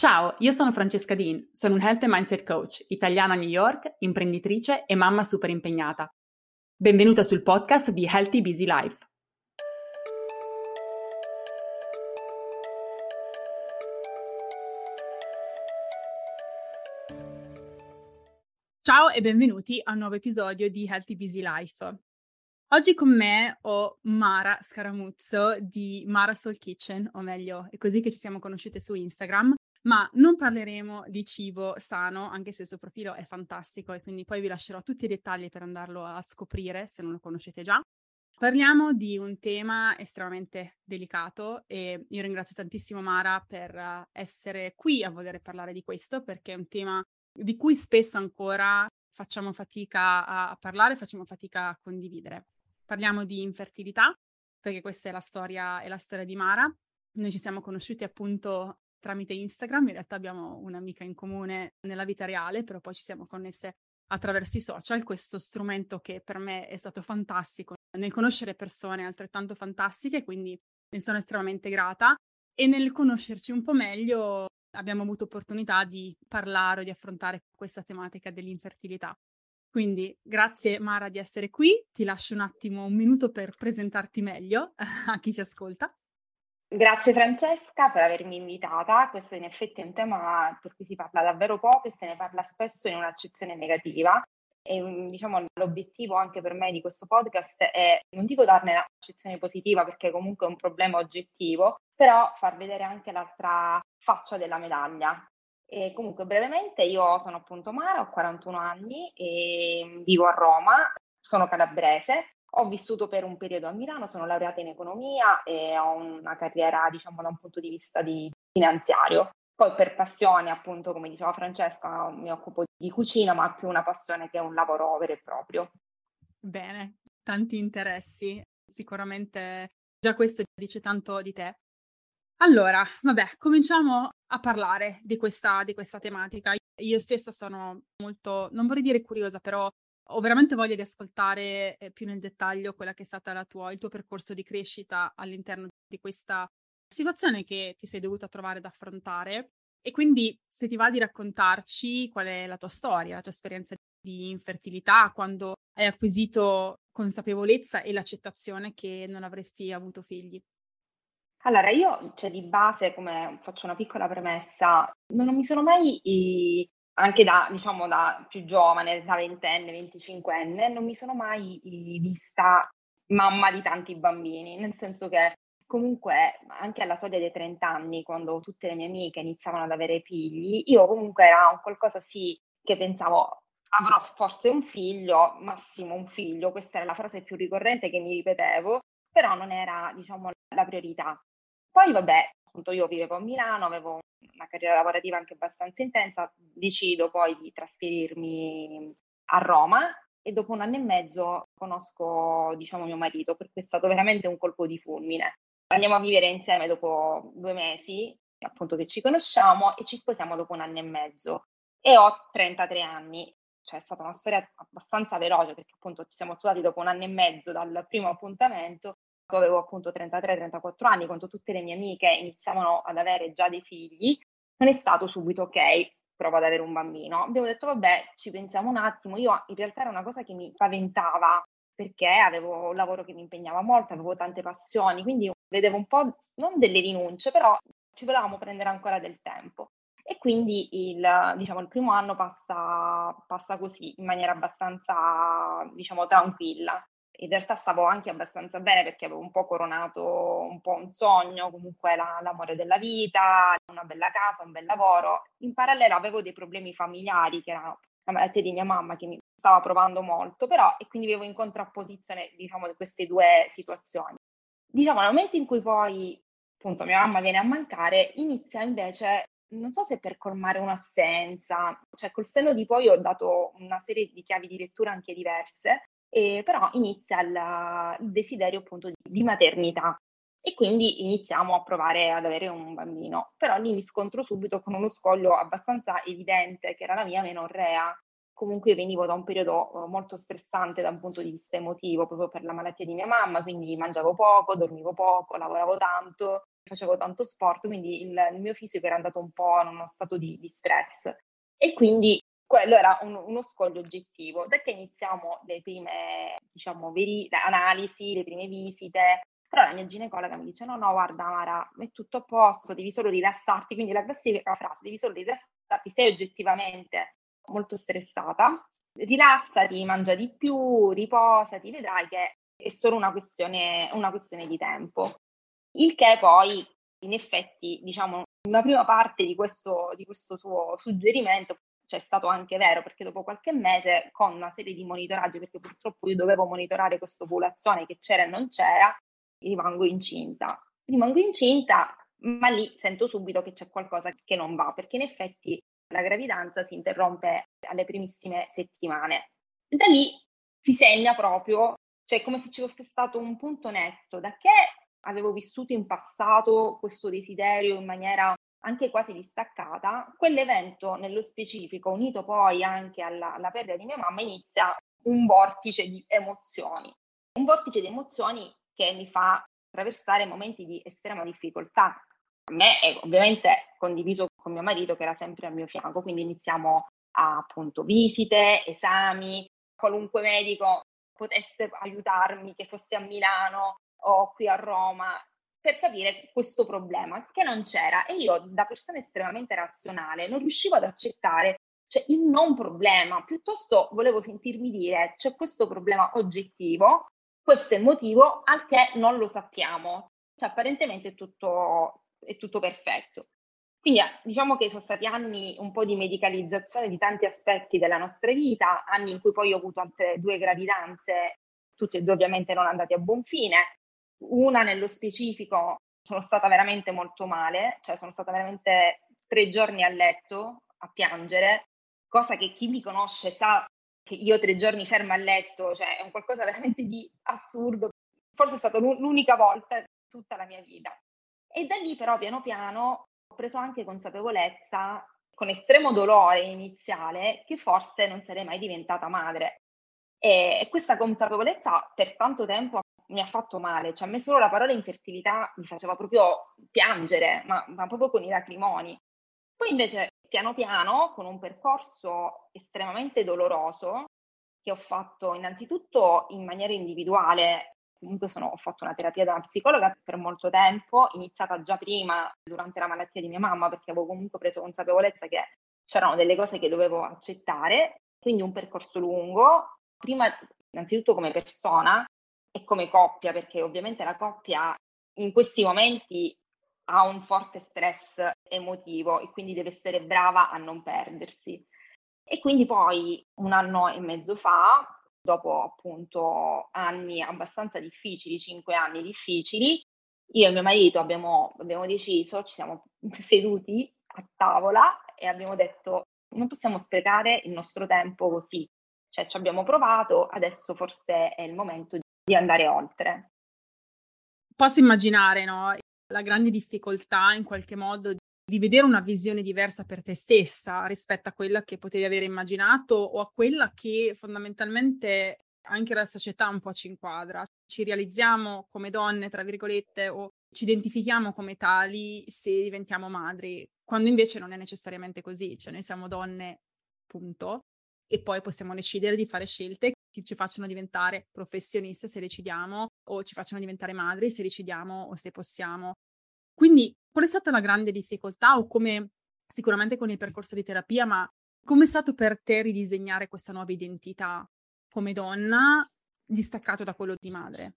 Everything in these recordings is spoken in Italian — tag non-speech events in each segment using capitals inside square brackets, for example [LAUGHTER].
Ciao, io sono Francesca Dean, sono un Health and Mindset Coach, italiana a New York, imprenditrice e mamma super impegnata. Benvenuta sul podcast di Healthy Busy Life. Ciao e benvenuti a un nuovo episodio di Healthy Busy Life. Oggi con me ho Mara Scaramuzzo di Mara Soul Kitchen, o meglio, è così che ci siamo conosciute su Instagram ma non parleremo di cibo sano, anche se il suo profilo è fantastico e quindi poi vi lascerò tutti i dettagli per andarlo a scoprire se non lo conoscete già. Parliamo di un tema estremamente delicato e io ringrazio tantissimo Mara per essere qui a voler parlare di questo perché è un tema di cui spesso ancora facciamo fatica a parlare, facciamo fatica a condividere. Parliamo di infertilità perché questa è la storia, è la storia di Mara. Noi ci siamo conosciuti appunto tramite Instagram, in realtà abbiamo un'amica in comune nella vita reale, però poi ci siamo connesse attraverso i social, questo strumento che per me è stato fantastico nel conoscere persone altrettanto fantastiche, quindi ne sono estremamente grata e nel conoscerci un po' meglio abbiamo avuto opportunità di parlare o di affrontare questa tematica dell'infertilità. Quindi grazie Mara di essere qui, ti lascio un attimo un minuto per presentarti meglio [LAUGHS] a chi ci ascolta. Grazie Francesca per avermi invitata. Questo in effetti è un tema per cui si parla davvero poco e se ne parla spesso in un'accezione negativa. E mm, diciamo l'obiettivo anche per me di questo podcast è, non dico darne un'accezione positiva perché comunque è un problema oggettivo, però far vedere anche l'altra faccia della medaglia. E comunque brevemente io sono appunto Mara, ho 41 anni e vivo a Roma, sono calabrese ho vissuto per un periodo a Milano, sono laureata in economia e ho una carriera, diciamo, da un punto di vista di finanziario. Poi per passione, appunto, come diceva Francesca, mi occupo di cucina, ma più una passione che un lavoro vero e proprio. Bene, tanti interessi. Sicuramente già questo dice tanto di te. Allora, vabbè, cominciamo a parlare di questa, di questa tematica. Io stessa sono molto, non vorrei dire curiosa, però ho veramente voglia di ascoltare eh, più nel dettaglio quella che è stata tua, il tuo percorso di crescita all'interno di questa situazione che ti sei dovuta trovare ad affrontare. E quindi se ti va di raccontarci qual è la tua storia, la tua esperienza di infertilità, quando hai acquisito consapevolezza e l'accettazione che non avresti avuto figli. Allora, io, cioè, di base, come faccio una piccola premessa, non mi sono mai anche da, diciamo, da più giovane, da ventenne, venticinquenne, non mi sono mai vista mamma di tanti bambini, nel senso che comunque anche alla soglia dei 30 anni, quando tutte le mie amiche iniziavano ad avere figli, io comunque era un qualcosa sì che pensavo avrò forse un figlio, massimo un figlio, questa era la frase più ricorrente che mi ripetevo, però non era, diciamo, la priorità. Poi vabbè, appunto io vivevo a Milano, avevo una carriera lavorativa anche abbastanza intensa, decido poi di trasferirmi a Roma e dopo un anno e mezzo conosco, diciamo, mio marito, perché è stato veramente un colpo di fulmine. Andiamo a vivere insieme dopo due mesi, appunto che ci conosciamo, e ci sposiamo dopo un anno e mezzo. E ho 33 anni, cioè è stata una storia abbastanza veloce perché appunto ci siamo sposati dopo un anno e mezzo dal primo appuntamento avevo appunto 33-34 anni, quando tutte le mie amiche iniziavano ad avere già dei figli, non è stato subito ok, provo ad avere un bambino. Abbiamo detto vabbè, ci pensiamo un attimo. Io in realtà era una cosa che mi spaventava perché avevo un lavoro che mi impegnava molto, avevo tante passioni, quindi vedevo un po' non delle rinunce, però ci volevamo prendere ancora del tempo. E quindi il, diciamo, il primo anno passa, passa così, in maniera abbastanza, diciamo, tranquilla in realtà stavo anche abbastanza bene perché avevo un po' coronato un po' un sogno, comunque la, l'amore della vita, una bella casa, un bel lavoro. In parallelo avevo dei problemi familiari, che era la malattia di mia mamma che mi stava provando molto, però e quindi avevo in contrapposizione, diciamo, queste due situazioni. Diciamo, nel momento in cui poi appunto mia mamma viene a mancare, inizia invece non so se per colmare un'assenza, cioè col senno di poi ho dato una serie di chiavi di lettura anche diverse e però inizia il, il desiderio appunto di, di, maternità e quindi iniziamo a provare ad avere un bambino. Però lì mi scontro subito con uno scoglio abbastanza evidente che era la mia menorrea. Comunque venivo da un periodo eh, molto stressante da un punto di vista emotivo, proprio per la malattia di mia mamma, quindi mangiavo poco, dormivo poco, lavoravo tanto facevo tanto sport, quindi il, il, mio fisico era andato un po' in uno stato di, di stress. E quindi quello era un, uno scoglio oggettivo. Da che iniziamo le prime, diciamo, veri, analisi, le prime visite, però la mia ginecologa mi dice: No, no, guarda, Mara, è tutto a posto, devi solo rilassarti. Quindi la classica frase: devi solo rilassarti, sei oggettivamente molto stressata. Rilassati, mangia di più, riposati, vedrai che è solo una questione, una questione di tempo. Il che poi, in effetti, diciamo, una prima parte di questo, di questo suo suggerimento c'è stato anche vero, perché dopo qualche mese, con una serie di monitoraggi, perché purtroppo io dovevo monitorare questa ovulazione che c'era e non c'era, rimango incinta. Rimango incinta, ma lì sento subito che c'è qualcosa che non va, perché in effetti la gravidanza si interrompe alle primissime settimane. Da lì si segna proprio, cioè come se ci fosse stato un punto netto, da che avevo vissuto in passato questo desiderio in maniera anche quasi distaccata, quell'evento nello specifico, unito poi anche alla, alla perdita di mia mamma, inizia un vortice di emozioni. Un vortice di emozioni che mi fa attraversare momenti di estrema difficoltà. A me è ovviamente condiviso con mio marito che era sempre al mio fianco, quindi iniziamo a appunto visite, esami, qualunque medico potesse aiutarmi, che fosse a Milano o qui a Roma, per capire questo problema che non c'era. E io da persona estremamente razionale non riuscivo ad accettare cioè, il non problema, piuttosto volevo sentirmi dire c'è questo problema oggettivo, questo è il motivo al che non lo sappiamo, cioè apparentemente è tutto, è tutto perfetto. Quindi diciamo che sono stati anni un po' di medicalizzazione di tanti aspetti della nostra vita, anni in cui poi ho avuto altre due gravidanze, tutte e due ovviamente non andate a buon fine, una nello specifico sono stata veramente molto male, cioè sono stata veramente tre giorni a letto a piangere, cosa che chi mi conosce sa che io tre giorni ferma a letto, cioè è un qualcosa veramente di assurdo. Forse è stata l'unica volta in tutta la mia vita. E da lì però piano piano ho preso anche consapevolezza, con estremo dolore iniziale, che forse non sarei mai diventata madre. E questa consapevolezza per tanto tempo mi ha fatto male, cioè a me solo la parola infertilità mi faceva proprio piangere, ma, ma proprio con i lacrimoni. Poi invece piano piano, con un percorso estremamente doloroso, che ho fatto innanzitutto in maniera individuale, comunque sono, ho fatto una terapia da psicologa per molto tempo, iniziata già prima durante la malattia di mia mamma, perché avevo comunque preso consapevolezza che c'erano delle cose che dovevo accettare, quindi un percorso lungo, prima innanzitutto come persona, e come coppia, perché ovviamente la coppia in questi momenti ha un forte stress emotivo e quindi deve essere brava a non perdersi. E quindi poi un anno e mezzo fa, dopo appunto anni abbastanza difficili, cinque anni difficili, io e mio marito abbiamo, abbiamo deciso, ci siamo [LAUGHS] seduti a tavola e abbiamo detto non possiamo sprecare il nostro tempo così, cioè ci abbiamo provato, adesso forse è il momento di andare oltre. Posso immaginare, no? La grande difficoltà in qualche modo di vedere una visione diversa per te stessa rispetto a quella che potevi avere immaginato o a quella che fondamentalmente anche la società un po' ci inquadra. Ci realizziamo come donne, tra virgolette, o ci identifichiamo come tali se diventiamo madri, quando invece non è necessariamente così, cioè noi siamo donne, punto, e poi possiamo decidere di fare scelte che ci facciano diventare professioniste se decidiamo o ci facciano diventare madri se decidiamo o se possiamo. Quindi qual è stata la grande difficoltà o come sicuramente con il percorso di terapia, ma come è stato per te ridisegnare questa nuova identità come donna distaccato da quello di madre?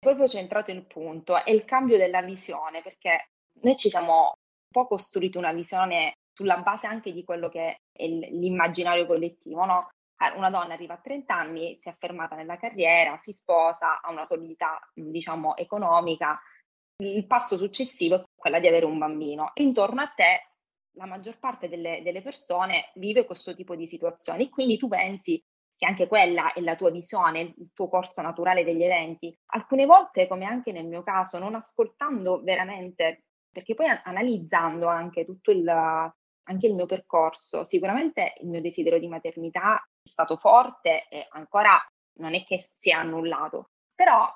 Proprio centrato il punto, è il cambio della visione, perché noi ci siamo un po' costruito una visione sulla base anche di quello che è l'immaginario collettivo, no? Ah, una donna arriva a 30 anni, si è affermata nella carriera, si sposa, ha una solidità, diciamo, economica. Il passo successivo è quella di avere un bambino. E intorno a te la maggior parte delle, delle persone vive questo tipo di situazioni. Quindi tu pensi che anche quella è la tua visione, il tuo corso naturale degli eventi. Alcune volte, come anche nel mio caso, non ascoltando veramente, perché poi analizzando anche tutto il, anche il mio percorso, sicuramente il mio desiderio di maternità è stato forte e ancora non è che si è annullato, però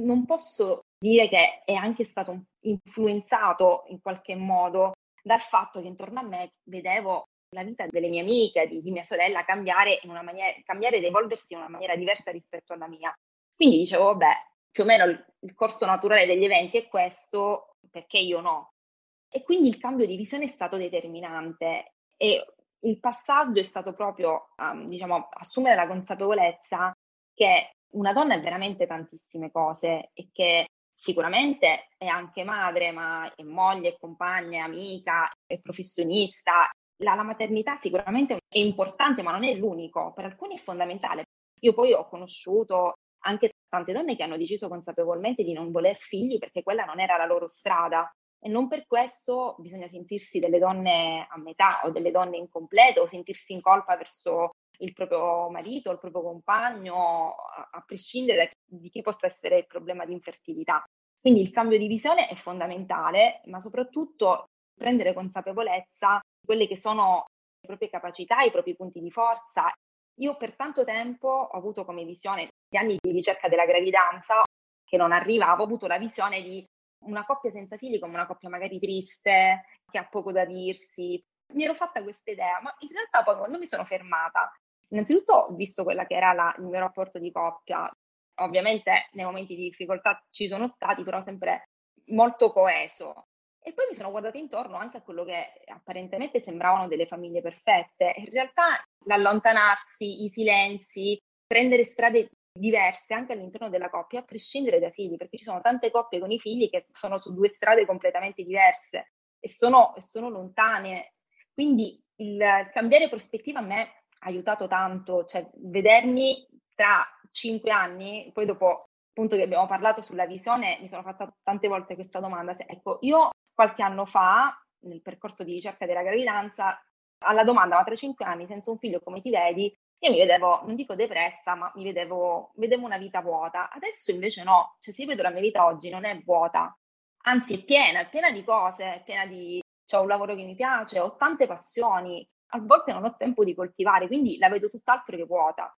non posso dire che è anche stato influenzato in qualche modo dal fatto che intorno a me vedevo la vita delle mie amiche, di, di mia sorella cambiare, in una maniera, cambiare ed evolversi in una maniera diversa rispetto alla mia. Quindi dicevo, vabbè, più o meno il, il corso naturale degli eventi è questo, perché io no? E quindi il cambio di visione è stato determinante e il passaggio è stato proprio, um, diciamo, assumere la consapevolezza che una donna è veramente tantissime cose e che sicuramente è anche madre, ma è moglie, è compagna, è amica, è professionista. La, la maternità sicuramente è importante, ma non è l'unico, per alcuni è fondamentale. Io poi ho conosciuto anche tante donne che hanno deciso consapevolmente di non voler figli perché quella non era la loro strada e non per questo bisogna sentirsi delle donne a metà o delle donne incomplete o sentirsi in colpa verso il proprio marito, il proprio compagno, a, a prescindere da di chi possa essere il problema di infertilità. Quindi il cambio di visione è fondamentale, ma soprattutto prendere consapevolezza di quelle che sono le proprie capacità, i propri punti di forza. Io per tanto tempo ho avuto come visione, gli anni di ricerca della gravidanza, che non arrivavo, ho avuto la visione di una coppia senza figli come una coppia magari triste, che ha poco da dirsi. Mi ero fatta questa idea, ma in realtà poi quando mi sono fermata, innanzitutto ho visto quella che era la, il mio rapporto di coppia. Ovviamente nei momenti di difficoltà ci sono stati, però sempre molto coeso. E poi mi sono guardata intorno anche a quello che apparentemente sembravano delle famiglie perfette. In realtà l'allontanarsi, i silenzi, prendere strade diverse anche all'interno della coppia, a prescindere dai figli, perché ci sono tante coppie con i figli che sono su due strade completamente diverse e sono, sono lontane. Quindi il, il cambiare prospettiva a me ha aiutato tanto, cioè vedermi tra cinque anni, poi dopo appunto che abbiamo parlato sulla visione, mi sono fatta tante volte questa domanda. Ecco, io qualche anno fa, nel percorso di ricerca della gravidanza, alla domanda, ma tra cinque anni senza un figlio come ti vedi? Io mi vedevo, non dico depressa, ma mi vedevo, vedevo una vita vuota. Adesso invece no, cioè se io vedo la mia vita oggi non è vuota, anzi è piena, è piena di cose, è piena di... ho un lavoro che mi piace, ho tante passioni, a volte non ho tempo di coltivare, quindi la vedo tutt'altro che vuota.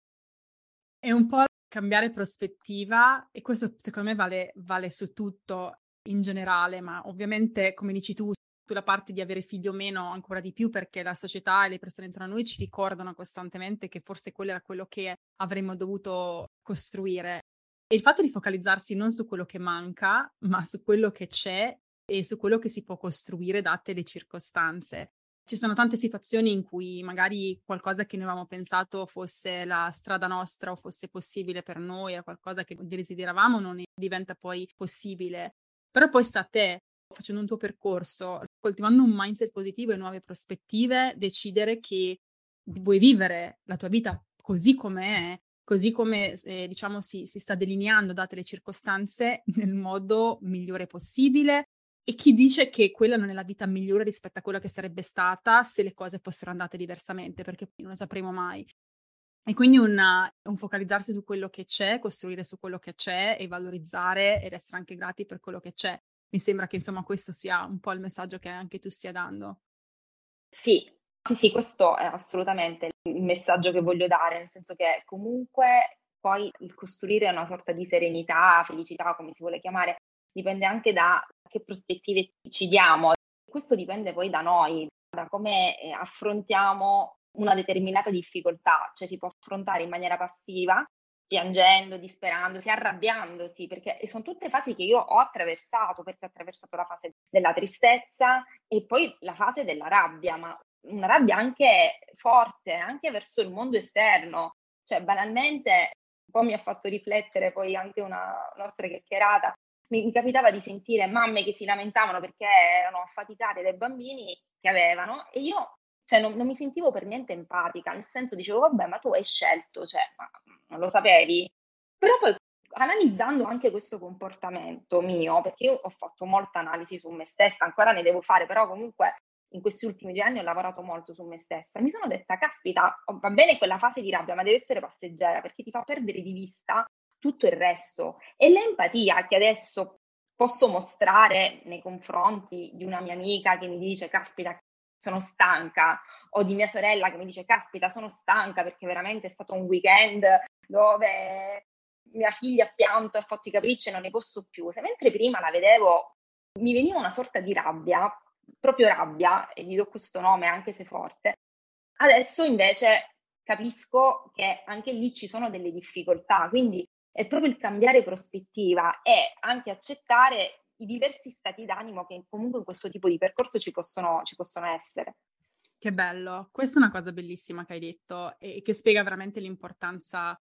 È un po' cambiare prospettiva e questo secondo me vale, vale su tutto in generale, ma ovviamente come dici tu, sulla parte di avere figli o meno ancora di più perché la società e le persone intorno a noi ci ricordano costantemente che forse quello era quello che avremmo dovuto costruire. E il fatto di focalizzarsi non su quello che manca, ma su quello che c'è e su quello che si può costruire date le circostanze. Ci sono tante situazioni in cui magari qualcosa che noi avevamo pensato fosse la strada nostra o fosse possibile per noi, era qualcosa che desideravamo, non diventa poi possibile. Però poi sta a te facendo un tuo percorso, coltivando un mindset positivo e nuove prospettive, decidere che vuoi vivere la tua vita così com'è, così come eh, diciamo si, si sta delineando date le circostanze [LAUGHS] nel modo migliore possibile e chi dice che quella non è la vita migliore rispetto a quella che sarebbe stata se le cose fossero andate diversamente, perché non lo sapremo mai. E quindi un, un, focalizzarsi su quello che c'è, costruire su quello che c'è e valorizzare ed essere anche grati per quello che c'è mi sembra che insomma questo sia un po' il messaggio che anche tu stia dando. Sì, sì, sì, questo è assolutamente il messaggio che voglio dare, nel senso che comunque poi il costruire una sorta di serenità, felicità, come si vuole chiamare, dipende anche da che prospettive ci diamo. Questo dipende poi da noi, da come eh, affrontiamo una determinata difficoltà, cioè si può affrontare in maniera passiva piangendo, disperandosi, arrabbiandosi, perché sono tutte fasi che io ho attraversato, perché ho attraversato la fase della tristezza e poi la fase della rabbia, ma una rabbia anche forte, anche verso il mondo esterno. Cioè, banalmente, un po' mi ha fatto riflettere poi anche una nostra chiacchierata. Mi, capitava di sentire mamme che si lamentavano perché erano affaticate dai bambini che avevano e io cioè, non, non mi sentivo per niente empatica, nel senso dicevo, vabbè, ma tu hai scelto, cioè, ma non lo sapevi? Però poi analizzando anche questo comportamento mio, perché io ho fatto molta analisi su me stessa, ancora ne devo fare, però comunque in questi ultimi due anni ho lavorato molto su me stessa. Mi sono detta, caspita, oh, va bene quella fase di rabbia, ma deve essere passeggera perché ti fa perdere di vista tutto il resto. E l'empatia che adesso posso mostrare nei confronti di una mia amica che mi dice, caspita, sono stanca, o di mia sorella che mi dice, caspita, sono stanca perché veramente è stato un weekend dove mia figlia ha pianto, ha fatto i capricci e non ne posso più. Se mentre prima la vedevo, mi veniva una sorta di rabbia, proprio rabbia, e gli do questo nome anche se forte. Adesso invece capisco che anche lì ci sono delle difficoltà, quindi è proprio il cambiare prospettiva e anche accettare i diversi stati d'animo che comunque in questo tipo di percorso ci possono, ci possono essere. Che bello, questa è una cosa bellissima che hai detto e che spiega veramente l'importanza,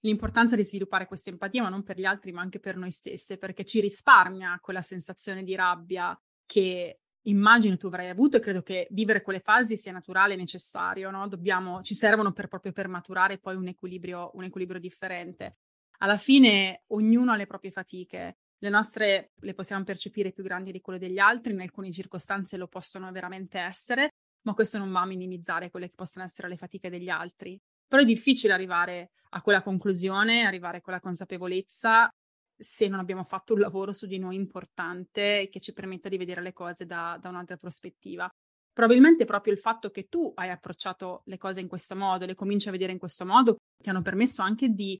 l'importanza di sviluppare questa empatia, ma non per gli altri, ma anche per noi stesse, perché ci risparmia quella sensazione di rabbia che immagino tu avrai avuto e credo che vivere quelle fasi sia naturale e necessario, no? Dobbiamo, ci servono per, proprio per maturare poi un equilibrio, un equilibrio differente. Alla fine ognuno ha le proprie fatiche, le nostre le possiamo percepire più grandi di quelle degli altri, in alcune circostanze lo possono veramente essere, ma questo non va a minimizzare quelle che possono essere le fatiche degli altri. Però è difficile arrivare a quella conclusione, arrivare a quella consapevolezza se non abbiamo fatto un lavoro su di noi importante che ci permetta di vedere le cose da, da un'altra prospettiva. Probabilmente proprio il fatto che tu hai approcciato le cose in questo modo, le cominci a vedere in questo modo, ti hanno permesso anche di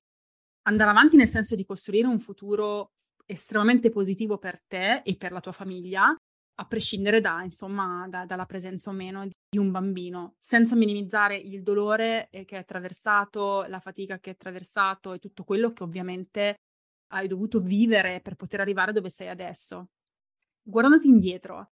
andare avanti nel senso di costruire un futuro estremamente positivo per te e per la tua famiglia, a prescindere da, insomma, da, dalla presenza o meno di un bambino, senza minimizzare il dolore che hai attraversato, la fatica che hai attraversato e tutto quello che ovviamente hai dovuto vivere per poter arrivare dove sei adesso. Guardandoti indietro,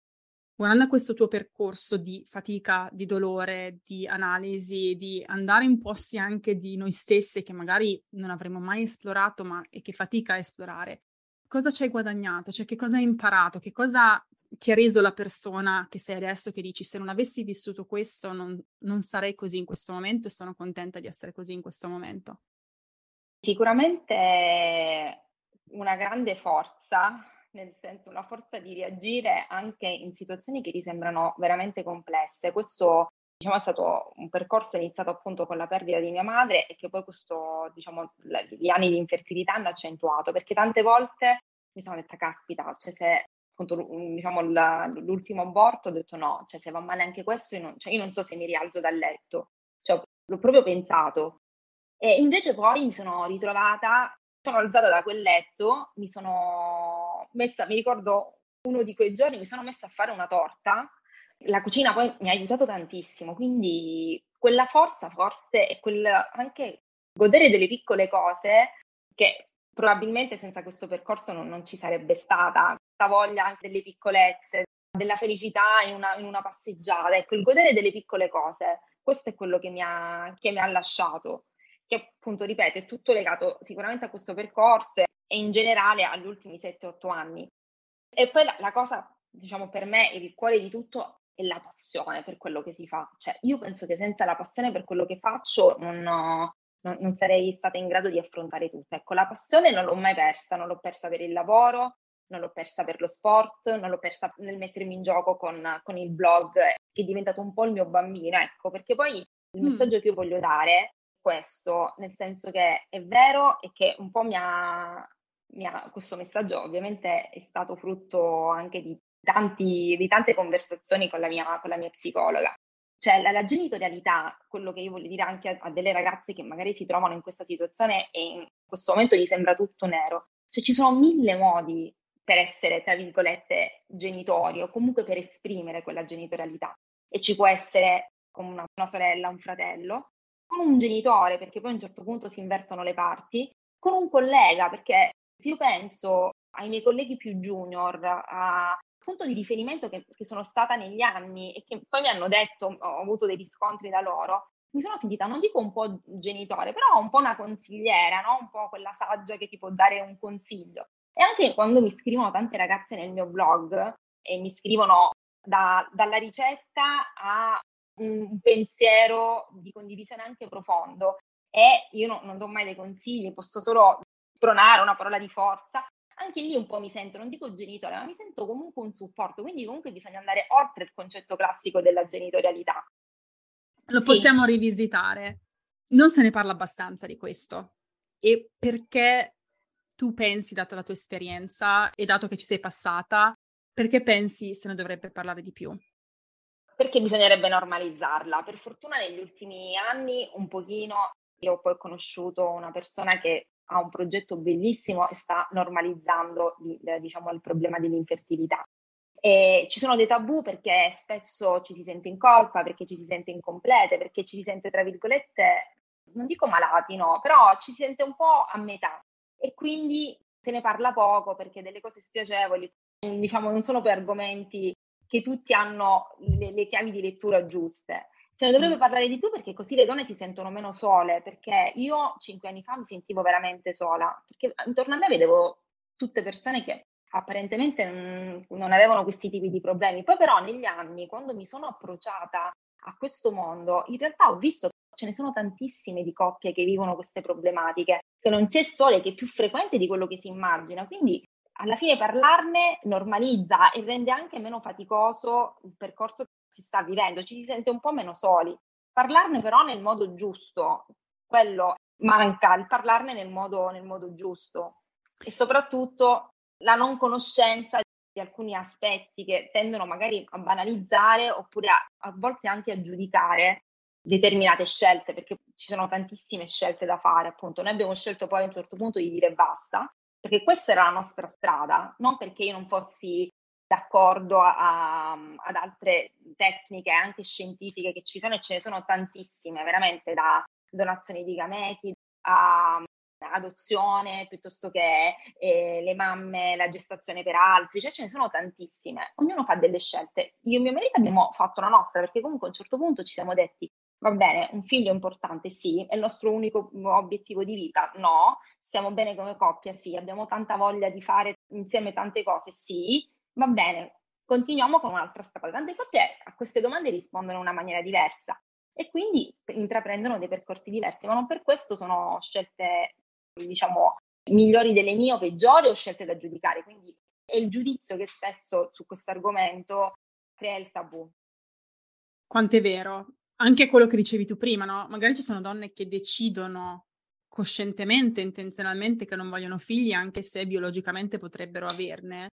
guardando questo tuo percorso di fatica, di dolore, di analisi, di andare in posti anche di noi stesse che magari non avremmo mai esplorato, ma e che fatica a esplorare, cosa ci hai guadagnato? Cioè, che cosa hai imparato? Che cosa ti ha reso la persona che sei adesso che dici se non avessi vissuto questo non, non sarei così in questo momento e sono contenta di essere così in questo momento? Sicuramente una grande forza, nel senso una forza di reagire anche in situazioni che ti sembrano veramente complesse. Questo diciamo, è stato un percorso iniziato appunto con la perdita di mia madre e che poi questo, diciamo, gli anni di infertilità hanno accentuato, perché tante volte mi sono detta, caspita, cioè se appunto diciamo, l'ultimo aborto ho detto no, cioè se va male anche questo, io non, cioè, io non so se mi rialzo dal letto, cioè, l'ho proprio pensato, e invece poi mi sono ritrovata, sono alzata da quel letto, mi sono messa, mi ricordo uno di quei giorni, mi sono messa a fare una torta. La cucina poi mi ha aiutato tantissimo, quindi quella forza forse è quel anche godere delle piccole cose che probabilmente senza questo percorso non, non ci sarebbe stata, questa voglia anche delle piccolezze, della felicità in una, in una passeggiata, ecco, il godere delle piccole cose, questo è quello che mi ha, che mi ha lasciato che appunto, ripeto, è tutto legato sicuramente a questo percorso e in generale agli ultimi 7-8 anni. E poi la, la cosa, diciamo, per me il cuore di tutto è la passione per quello che si fa. Cioè, io penso che senza la passione per quello che faccio non, ho, non, non sarei stata in grado di affrontare tutto. Ecco, la passione non l'ho mai persa, non l'ho persa per il lavoro, non l'ho persa per lo sport, non l'ho persa nel mettermi in gioco con, con il blog, che è diventato un po' il mio bambino, ecco, perché poi il mm. messaggio mm. che io voglio dare questo, nel senso che è vero e che un po' mi ha, mi ha questo messaggio ovviamente è stato frutto anche di, tanti, di tante conversazioni con la mia, con la mia psicologa. Cioè la, la, genitorialità, quello che io voglio dire anche a, a, delle ragazze che magari si trovano in questa situazione e in questo momento gli sembra tutto nero, cioè ci sono mille modi per essere, tra virgolette, genitori o comunque per esprimere quella genitorialità. E ci può essere come una, una sorella, un fratello, con un genitore, perché poi a un certo punto si invertono le parti, con un collega, perché se io penso ai miei colleghi più junior, a punto di riferimento che, che, sono stata negli anni e che poi mi hanno detto, ho avuto dei riscontri da loro, mi sono sentita, non dico un po' genitore, però un po' una consigliera, no? un po' quella saggia che ti può dare un consiglio. E anche quando mi scrivono tante ragazze nel mio blog e mi scrivono da, dalla ricetta a un pensiero di condivisione anche profondo e io no, non do mai dei consigli, posso solo spronare una parola di forza. Anche lì un po' mi sento, non dico genitore, ma mi sento comunque un supporto, quindi comunque bisogna andare oltre il concetto classico della genitorialità. Lo sì. possiamo rivisitare. Non se ne parla abbastanza di questo. E perché tu pensi, data la tua esperienza e dato che ci sei passata, perché pensi se ne dovrebbe parlare di più? perché bisognerebbe normalizzarla. Per fortuna negli ultimi anni un pochino io ho poi conosciuto una persona che ha un progetto bellissimo e sta normalizzando diciamo, il problema dell'infertilità. E ci sono dei tabù perché spesso ci si sente in colpa, perché ci si sente incomplete, perché ci si sente, tra virgolette, non dico malati, no, però ci si sente un po' a metà e quindi se ne parla poco perché delle cose spiacevoli, diciamo, non sono per argomenti che tutti hanno le, le chiavi di lettura giuste. Se ne dovrebbe mm. parlare di più perché così le donne si sentono meno sole, perché io cinque anni fa mi sentivo veramente sola, perché intorno a me vedevo tutte persone che apparentemente non, non avevano questi tipi di problemi. Poi però negli anni, quando mi sono approcciata a questo mondo, in realtà ho visto che ce ne sono tantissime di coppie che vivono queste problematiche, che non si è sole, che è più frequente di quello che si immagina. Quindi alla fine parlarne normalizza e rende anche meno faticoso il percorso si sta vivendo, ci si sente un po' meno soli. Parlarne però nel modo giusto, quello manca, il parlarne nel modo, nel modo giusto e soprattutto la non conoscenza di alcuni aspetti che tendono magari a banalizzare oppure a, a volte anche a giudicare determinate scelte, perché ci sono tantissime scelte da fare, appunto. Noi abbiamo scelto poi a un certo punto di dire basta, perché questa era la nostra strada, non perché io non fossi d'accordo a, a, ad altre tecniche anche scientifiche che ci sono e ce ne sono tantissime, veramente da donazione di gameti a adozione piuttosto che eh, le mamme, la gestazione per altri, cioè ce ne sono tantissime, ognuno fa delle scelte. Io e mio marito abbiamo fatto la nostra perché comunque a un certo punto ci siamo detti va bene, un figlio è importante, sì, è il nostro unico obiettivo di vita, no, stiamo bene come coppia, sì, abbiamo tanta voglia di fare insieme tante cose, sì, va bene, continuiamo con un'altra strada. Tante coppie a queste domande rispondono in una maniera diversa e quindi intraprendono dei percorsi diversi, ma non per questo sono scelte diciamo, migliori delle mie o peggiori o scelte da giudicare. Quindi è il giudizio che spesso su questo argomento crea il tabù. Quanto è vero. Anche quello che dicevi tu prima, no? Magari ci sono donne che decidono coscientemente, intenzionalmente che non vogliono figli, anche se biologicamente potrebbero averne.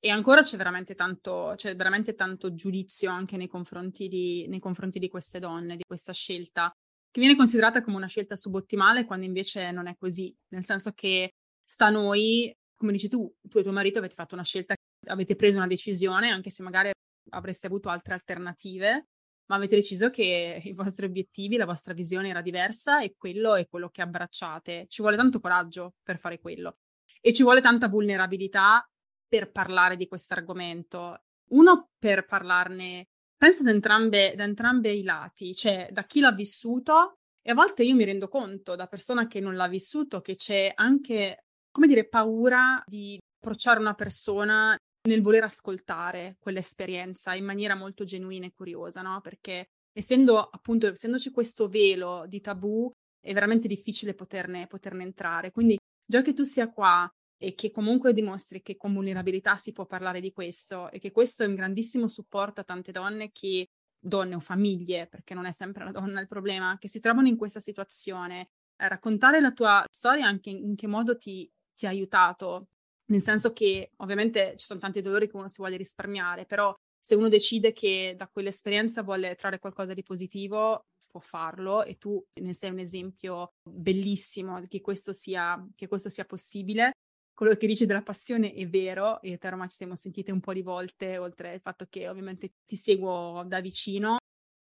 E ancora c'è veramente tanto, c'è veramente tanto giudizio anche nei confronti, di, nei confronti di queste donne, di questa scelta che viene considerata come una scelta subottimale quando invece non è così, nel senso che sta a noi, come dici tu, tu e tuo marito avete fatto una scelta, avete preso una decisione, anche se magari avreste avuto altre alternative, ma avete deciso che i vostri obiettivi, la vostra visione era diversa e quello è quello che abbracciate. Ci vuole tanto coraggio per fare quello e ci vuole tanta vulnerabilità per parlare di questo argomento. Uno, per parlarne penso da entrambe, da entrambi i lati, cioè da chi l'ha vissuto e a volte io mi rendo conto da persona che non l'ha vissuto che c'è anche, come dire, paura di approcciare una persona nel voler ascoltare quell'esperienza in maniera molto genuina e curiosa, no? Perché essendo appunto, essendoci questo velo di tabù, è veramente difficile poterne, poterne entrare. Quindi già che tu sia qua e che comunque dimostri che con vulnerabilità si può parlare di questo e che questo è un grandissimo supporto a tante donne che donne o famiglie, perché non è sempre la donna il problema, che si trovano in questa situazione. Eh, raccontare la tua storia anche in, in che modo ti, ti ha aiutato, nel senso che ovviamente ci sono tanti dolori che uno si vuole risparmiare, però se uno decide che da quell'esperienza vuole trarre qualcosa di positivo, può farlo e tu ne sei un esempio bellissimo che questo sia, che questo sia possibile quello che dici della passione è vero, e te ci siamo sentite un po' di volte, oltre al fatto che ovviamente ti seguo da vicino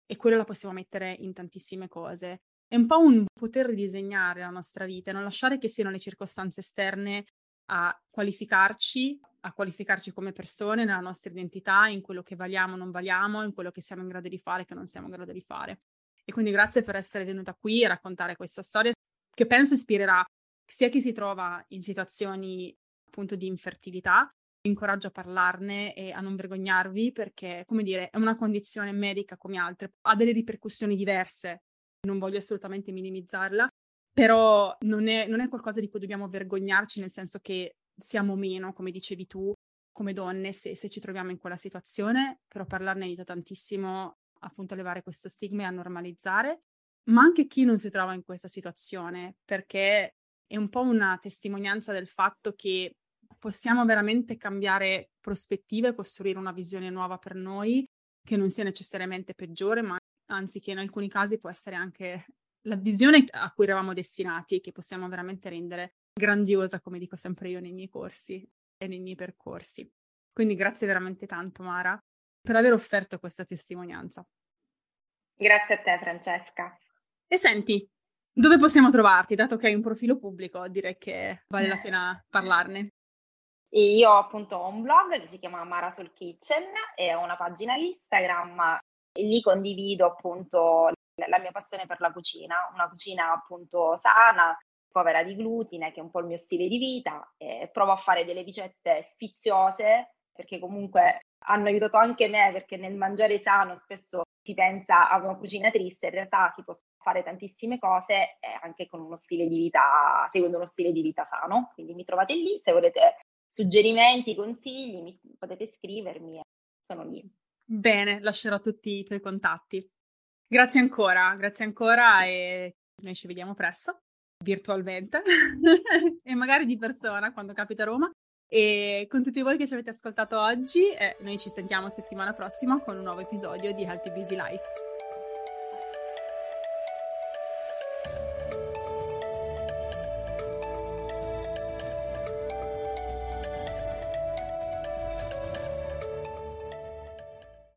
e quello la possiamo mettere in tantissime cose. È un po' un poter ridisegnare la nostra vita, non lasciare che siano le circostanze esterne a qualificarci, a qualificarci come persone nella nostra identità, in quello che valiamo, non valiamo, in quello che siamo in grado di fare, e che non siamo in grado di fare. E quindi grazie per essere venuta qui a raccontare questa storia che penso ispirerà sia chi si trova in situazioni appunto di infertilità, incoraggio a parlarne e a non vergognarvi perché, come dire, è una condizione medica come altre, ha delle ripercussioni diverse, non voglio assolutamente minimizzarla, però non è, non è qualcosa di cui dobbiamo vergognarci nel senso che siamo meno, come dicevi tu, come donne se, se ci troviamo in quella situazione, però parlarne aiuta tantissimo appunto a levare questo stigma e a normalizzare, ma anche chi non si trova in questa situazione, perché è un po' una testimonianza del fatto che possiamo veramente cambiare prospettive, costruire una visione nuova per noi, che non sia necessariamente peggiore, ma anzi che in alcuni casi può essere anche la visione a cui eravamo destinati e che possiamo veramente rendere grandiosa, come dico sempre io nei miei corsi e nei miei percorsi. Quindi grazie veramente tanto Mara per aver offerto questa testimonianza. Grazie a te Francesca. E senti, dove possiamo trovarti? Dato che hai un profilo pubblico, direi che vale la pena parlarne. Io appunto ho un blog che si chiama Mara Soul Kitchen e ho una pagina Instagram e lì condivido appunto la mia passione per la cucina, una cucina appunto sana, povera di glutine, che è un po' il mio stile di vita, e provo a fare delle ricette sfiziose perché comunque hanno aiutato anche me perché nel mangiare sano spesso si pensa a una cucina triste, in realtà si possono fare tantissime cose eh, anche con uno stile di vita, seguendo uno stile di vita sano. Quindi mi trovate lì, se volete suggerimenti, consigli, mi, potete scrivermi, sono lì. Bene, lascerò tutti i tuoi contatti. Grazie ancora, grazie ancora e noi ci vediamo presto, virtualmente [LAUGHS] e magari di persona quando capita a Roma. E con tutti voi che ci avete ascoltato oggi, eh, noi ci sentiamo settimana prossima con un nuovo episodio di Healthy Busy Life.